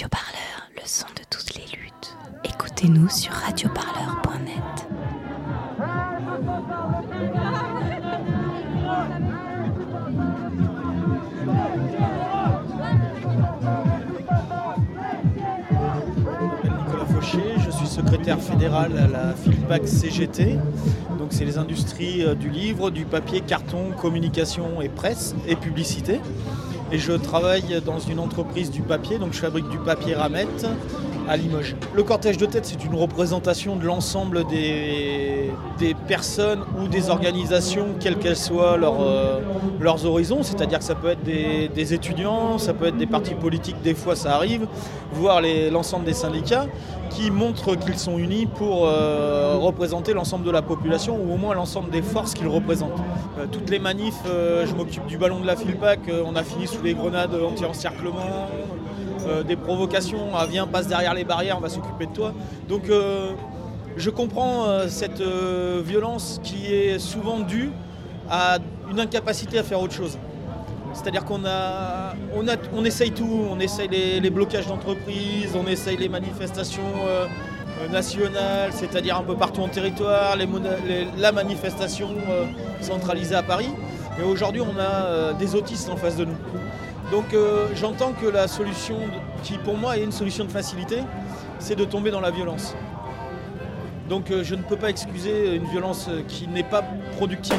Radio Parleur, le son de toutes les luttes. Écoutez-nous sur radioparleur.net. Nicolas Fauché, je suis secrétaire fédéral à la Philpac CGT. Donc c'est les industries euh, du livre, du papier, carton, communication et presse et publicité. Et je travaille dans une entreprise du papier, donc je fabrique du papier ramette à Limoges. Le cortège de tête, c'est une représentation de l'ensemble des, des personnes ou des organisations, quelles qu'elles soient euh, leurs horizons. C'est-à-dire que ça peut être des, des étudiants, ça peut être des partis politiques, des fois ça arrive, voire l'ensemble des syndicats qui montrent qu'ils sont unis pour euh, représenter l'ensemble de la population ou au moins l'ensemble des forces qu'ils représentent. Euh, toutes les manifs, je m'occupe du ballon de la Filpac, on a fini sous les grenades anti-encerclement, euh, des provocations, ah, viens, passe derrière les barrières, on va s'occuper de toi. Donc euh, je comprends euh, cette violence qui est souvent due à une incapacité à faire autre chose. C'est-à-dire qu'on a, essaye tout, on essaye les, blocages d'entreprises, on essaye les manifestations nationales, c'est-à-dire un peu partout en territoire, la manifestation centralisée à Paris. Et aujourd'hui, on a des autistes en face de nous. Donc euh, j'entends que la solution, qui pour moi est une solution de facilité, c'est de tomber dans la violence. Donc euh, je ne peux pas excuser une violence euh, qui n'est pas productive.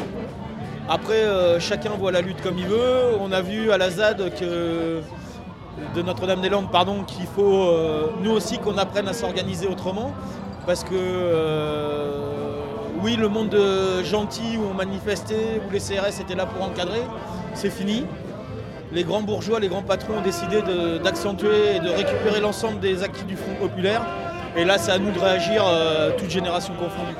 Après, chacun voit la lutte comme il veut. On a vu à la ZAD de Notre-Dame-des-Landes, pardon, qu'il faut nous aussi qu'on apprenne à s'organiser autrement, parce que oui, le monde gentil où on manifestait, où les CRS étaient là pour encadrer, c'est fini. Les grands bourgeois, les grands patrons ont décidé d'accentuer et de récupérer l'ensemble des acquis du Front populaire. Et là, c'est à nous de réagir, euh, toute génération confondue.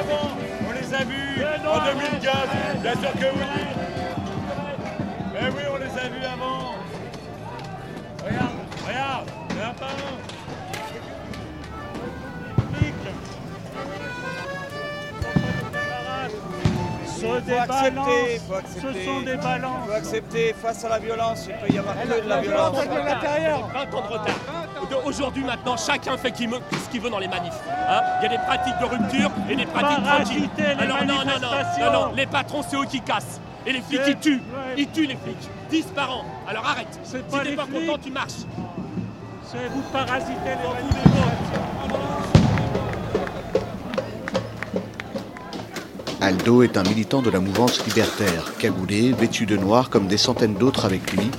Avant On les a vus en 2015 Bien sûr que oui. Mais oui, on les a vus avant. Regarde, regarde Flics Ce sont des Faut accepter, balances. faut accepter. Ce sont des balances. Faut accepter face à la violence, il peut y avoir que de la violence. 20 ans de retard. De- Aujourd'hui, maintenant, chacun fait ce qu'il veut dans les manifs. Hein Il y a des pratiques de rupture et des pratiques tranquilles. Alors, non, non, non, non, non, les patrons, c'est eux qui cassent. Et les flics, ils tuent. ouais. Ils tuent les flics. 10 par an. Alors arrête. C'est Si pas t'es les pas flics. content, tu marches. C'est vous parasiter les manifestations Aldo est un militant de la mouvance libertaire, cagoulé, vêtu de noir comme des centaines d'autres avec lui.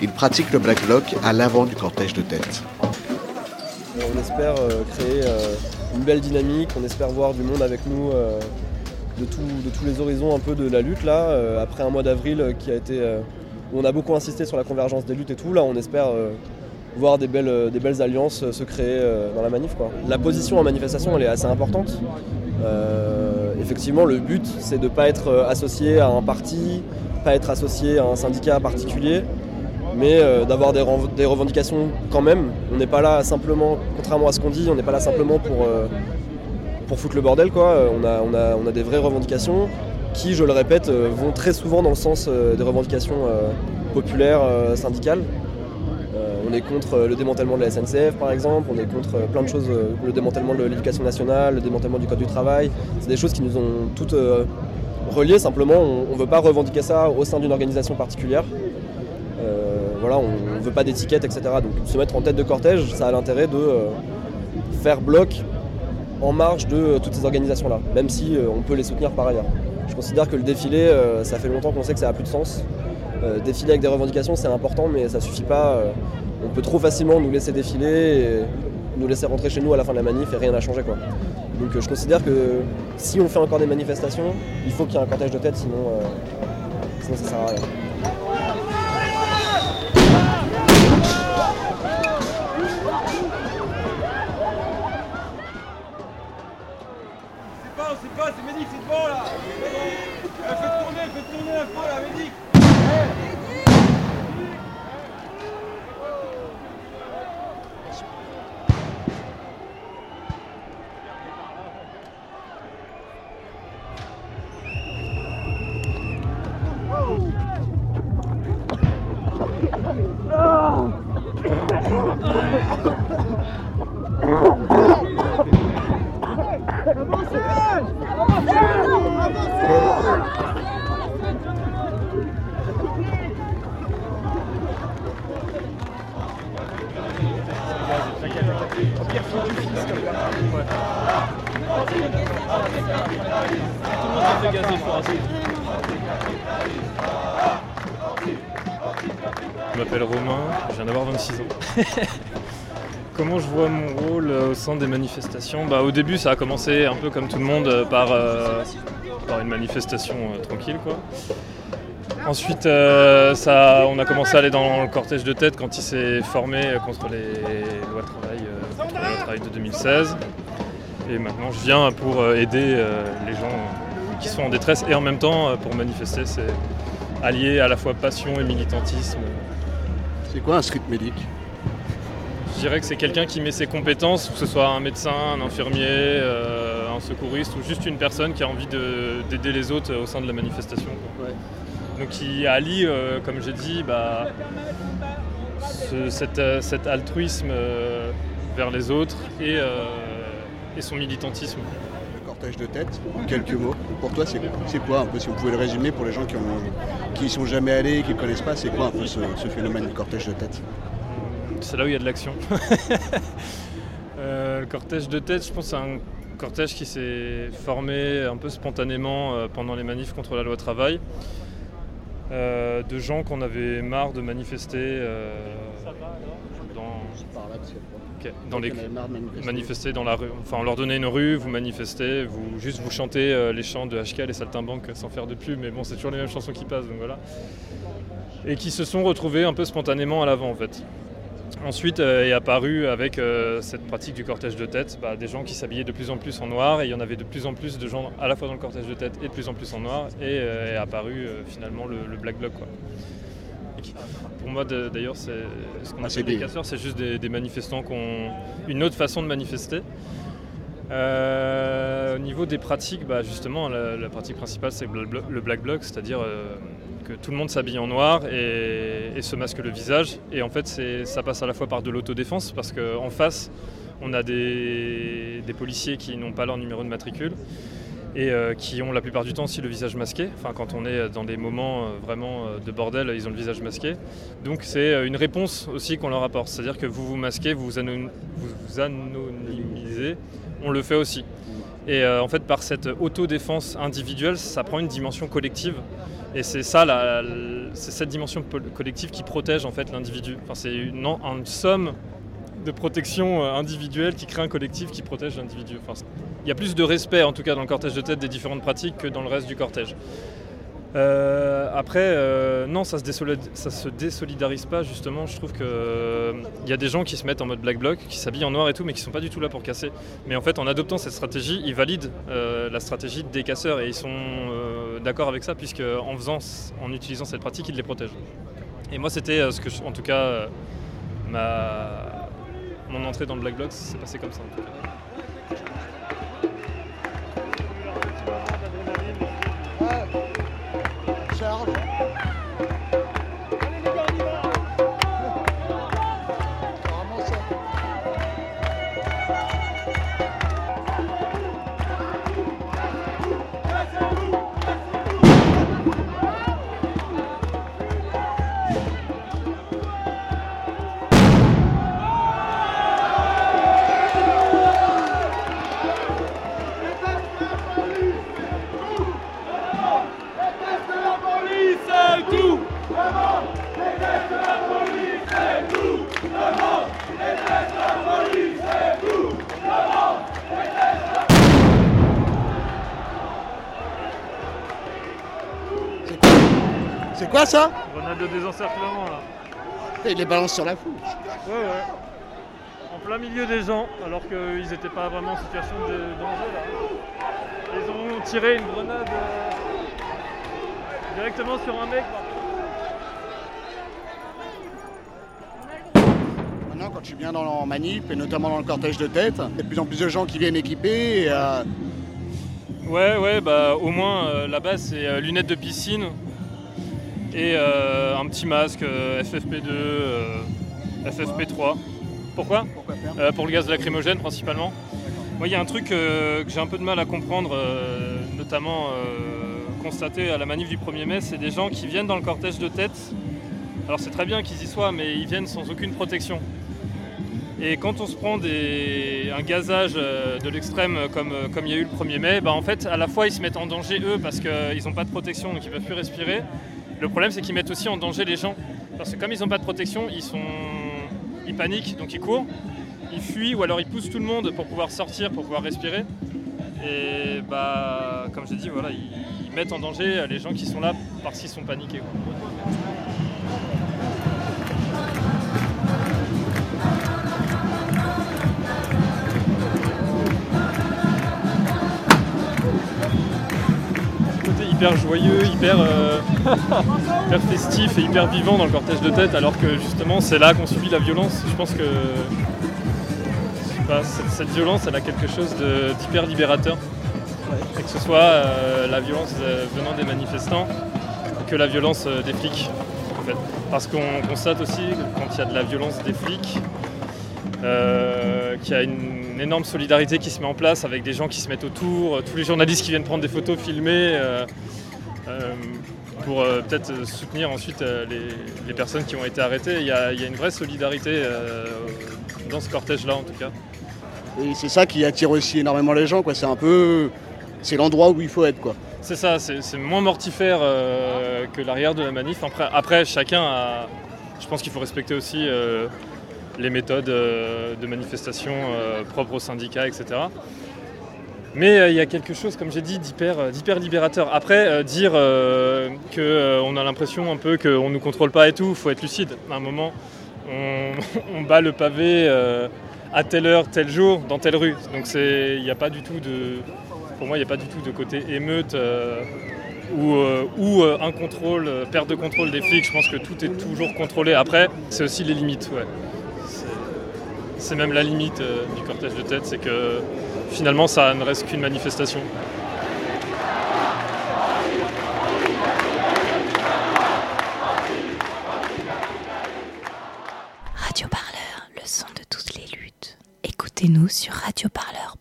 Il pratique le black bloc à l'avant du cortège de tête. On espère euh, créer euh, une belle dynamique, on espère voir du monde avec nous euh, de, tous les horizons un peu de la lutte là. après un mois d'avril qui a été où on a beaucoup insisté sur la convergence des luttes et tout, là on espère voir des belles, alliances se créer dans la manif. La position en manifestation elle est assez importante. Effectivement le but c'est de ne pas être associé à un parti, pas être associé à un syndicat particulier mais euh, d'avoir des, revendications quand même. On n'est pas là simplement, contrairement à ce qu'on dit, on n'est pas là simplement pour, euh, pour foutre le bordel. Quoi. Euh, On, a, on, a, on a des vraies revendications qui, je le répète, vont très souvent dans le sens des revendications populaires, syndicales. On est contre le démantèlement de la SNCF par exemple, on est contre plein de choses, le démantèlement de l'éducation nationale, le démantèlement du code du travail. C'est des choses qui nous ont toutes reliées, simplement on ne veut pas revendiquer ça au sein d'une organisation particulière. Euh, voilà, on ne veut pas d'étiquette, etc. Donc se mettre en tête de cortège, ça a l'intérêt de euh, faire bloc en marge de euh, toutes ces organisations-là, même si on peut les soutenir par ailleurs. Je considère que le défilé, ça fait longtemps qu'on sait que ça n'a plus de sens. Défiler avec des revendications, c'est important, mais ça suffit pas. on peut trop facilement nous laisser défiler nous laisser rentrer chez nous à la fin de la manif et rien n'a changé. Donc je considère que si on fait encore des manifestations, il faut qu'il y ait un cortège de tête, sinon sinon ça sert à rien. Pas, c'est Médic, c'est devant là. Eh, Faites tourner, faites tourner un peu là, Médic Je m'appelle Romain, je viens d'avoir 26 ans. Comment je vois mon rôle euh, au sein des manifestations? Bah, Au début, ça a commencé un peu comme tout le monde euh, par, euh, par une manifestation tranquille. Quoi. Ensuite, ça, on a commencé à aller dans le cortège de tête quand il s'est formé contre les lois de travail, contre la loi de travail de 2016. Et maintenant, je viens pour aider les gens qui sont en détresse et en même temps euh, pour manifester. C'est allier à la fois passion et militantisme. C'est quoi un street medic Je dirais que c'est quelqu'un qui met ses compétences, que ce soit un médecin, un infirmier, euh, un secouriste ou juste une personne qui a envie de- d'aider les autres au sein de la manifestation. Donc qui allie, euh, comme j'ai dit, bah, ce- cet, euh, cet altruisme euh, vers les autres et, euh, et son militantisme. Le cortège de tête, en quelques mots. Pour toi, c'est c'est quoi un peu, si vous pouvez le résumer pour les gens qui ont qui sont jamais allés, qui ne connaissent pas, c'est quoi un peu ce, ce phénomène du cortège de tête? C'est là où il y a de l'action. Euh, le cortège de tête, je pense, c'est un cortège qui s'est formé un peu spontanément euh, pendant les manifs contre la loi travail. Euh, de gens qu'on avait marre de manifester euh, dans, Dans les manifester dans la rue. Enfin, on leur donnait une rue, vous manifestez, vous juste vous chantez euh, les chants de HK, les saltimbanques, sans faire de pub, mais bon, c'est toujours les mêmes chansons qui passent, donc voilà. Et qui se sont retrouvés un peu spontanément à l'avant, en fait. Ensuite euh, est apparu avec euh, cette pratique du cortège de tête, bah, des gens qui s'habillaient de plus en plus en noir, et il y en avait de plus en plus de gens à la fois dans le cortège de tête et de plus en plus en noir, et euh, est apparu euh, finalement le, le Black Bloc. Quoi. Pour moi, d'ailleurs, c'est ce qu'on appelle des casseurs, c'est juste des, des manifestants qui ont une autre façon de manifester. Euh, au niveau des pratiques, bah, justement, la, la pratique principale, c'est le Black Bloc, c'est-à-dire euh, que tout le monde s'habille en noir et, et se masque le visage. Et en fait, ça passe à la fois par de l'autodéfense, parce qu'en face, on a des, des policiers qui n'ont pas leur numéro de matricule et euh, qui ont la plupart du temps aussi le visage masqué. Enfin, quand on est dans des moments euh, vraiment euh, de bordel, ils ont le visage masqué. Donc c'est une réponse aussi qu'on leur apporte. C'est-à-dire que vous vous masquez, vous vous, anon- vous vous anonymisez, on le fait aussi. Et en fait, par cette autodéfense individuelle, ça prend une dimension collective. Et c'est ça, c'est cette dimension collective qui protège en fait l'individu. Enfin, c'est une, une somme de protection euh, individuelle qui crée un collectif qui protège l'individu. Enfin, il y a plus de respect en tout cas dans le cortège de tête des différentes pratiques que dans le reste du cortège. Euh, après, euh, non, ça se, se désolidarise pas justement. Je trouve qu'il y a des gens qui se mettent en mode black bloc, qui s'habillent en noir et tout, mais qui sont pas du tout là pour casser. Mais en fait, en adoptant cette stratégie, ils valident euh, la stratégie des casseurs et ils sont euh, d'accord avec ça, puisque en faisant, en utilisant cette pratique, ils les protègent. Et moi, c'était euh, ce que, en tout cas, euh, ma, mon entrée dans le black bloc s'est passé comme ça. En tout cas. C'est quoi ça Grenade de désencerclement là. Il les balance sur la foule. Ouais, ouais. En plein milieu des gens, alors qu'ils n'étaient pas vraiment en situation de danger là. Ils ont tiré une grenade euh, directement sur un mec. Maintenant, quand je suis bien dans la manip, et notamment dans le cortège de tête, il y a de plus en plus de gens qui viennent équipés. Et, euh, Ouais, ouais, bah au moins euh, là-bas c'est euh, lunettes de piscine et euh, un petit masque euh, FFP2, euh, FFP3. Pourquoi? Pourquoi faire? Euh, Pour le gaz lacrymogène principalement. Moi, il y a un truc euh, que j'ai un peu de mal à comprendre, euh, notamment euh, constaté à la manif du 1er mai, c'est des gens qui viennent dans le cortège de tête. Alors c'est très bien qu'ils y soient, mais ils viennent sans aucune protection. Et quand on se prend des- un gazage euh, de l'extrême euh, comme, euh, comme il y a eu le 1er mai, bah en fait à la fois ils se mettent en danger eux parce qu'ils n'ont pas de protection donc ils ne peuvent plus respirer. Le problème c'est qu'ils mettent aussi en danger les gens. Parce que comme ils n'ont pas de protection, ils, paniquent, donc ils courent, ils fuient ou alors ils poussent tout le monde pour pouvoir sortir, pour pouvoir respirer. Et bah comme j'ai dit, voilà, ils, mettent en danger les gens qui sont là parce qu'ils sont paniqués. Hyper joyeux, hyper, euh, hyper festif et hyper vivant dans le cortège de tête, alors que justement c'est là qu'on subit la violence. Je pense que cette, violence, elle a quelque chose d'hyper libérateur. Et que ce soit euh, la violence euh, venant des manifestants que la violence des flics. Parce qu'on constate aussi que quand il y a de la violence des flics, qu'il y a une énorme solidarité qui se met en place avec des gens qui se mettent autour, euh, tous les journalistes qui viennent prendre des photos, filmer, euh, euh, pour peut-être soutenir ensuite les, les personnes qui ont été arrêtées. Il y a, il y a une vraie solidarité dans ce cortège-là en tout cas. Et c'est ça qui attire aussi énormément les gens. quoi. C'est un peu. C'est l'endroit où il faut être. quoi. C'est ça, c'est c'est moins mortifère euh, que l'arrière de la manif. Après, après, chacun a. Je pense qu'il faut respecter aussi euh, les méthodes euh, de manifestation euh, propres aux syndicats, etc. Mais euh, il y a quelque chose, comme j'ai dit, d'hyper libérateur. Après, dire qu'on a l'impression un peu qu'on ne nous contrôle pas et tout, il faut être lucide. À un moment, on, bat le pavé à telle heure, tel jour, dans telle rue. Donc il n'y a pas du tout de pour moi, il n'y a pas du tout de côté émeute ou, un contrôle, perte de contrôle des flics. Je pense que tout est toujours contrôlé. Après, c'est aussi les limites. Ouais. C'est- même la limite euh, du cortège de tête, c'est que finalement, ça ne reste qu'une manifestation. Radio Parleur, le son de toutes les luttes. Écoutez-nous sur radioparleur.net.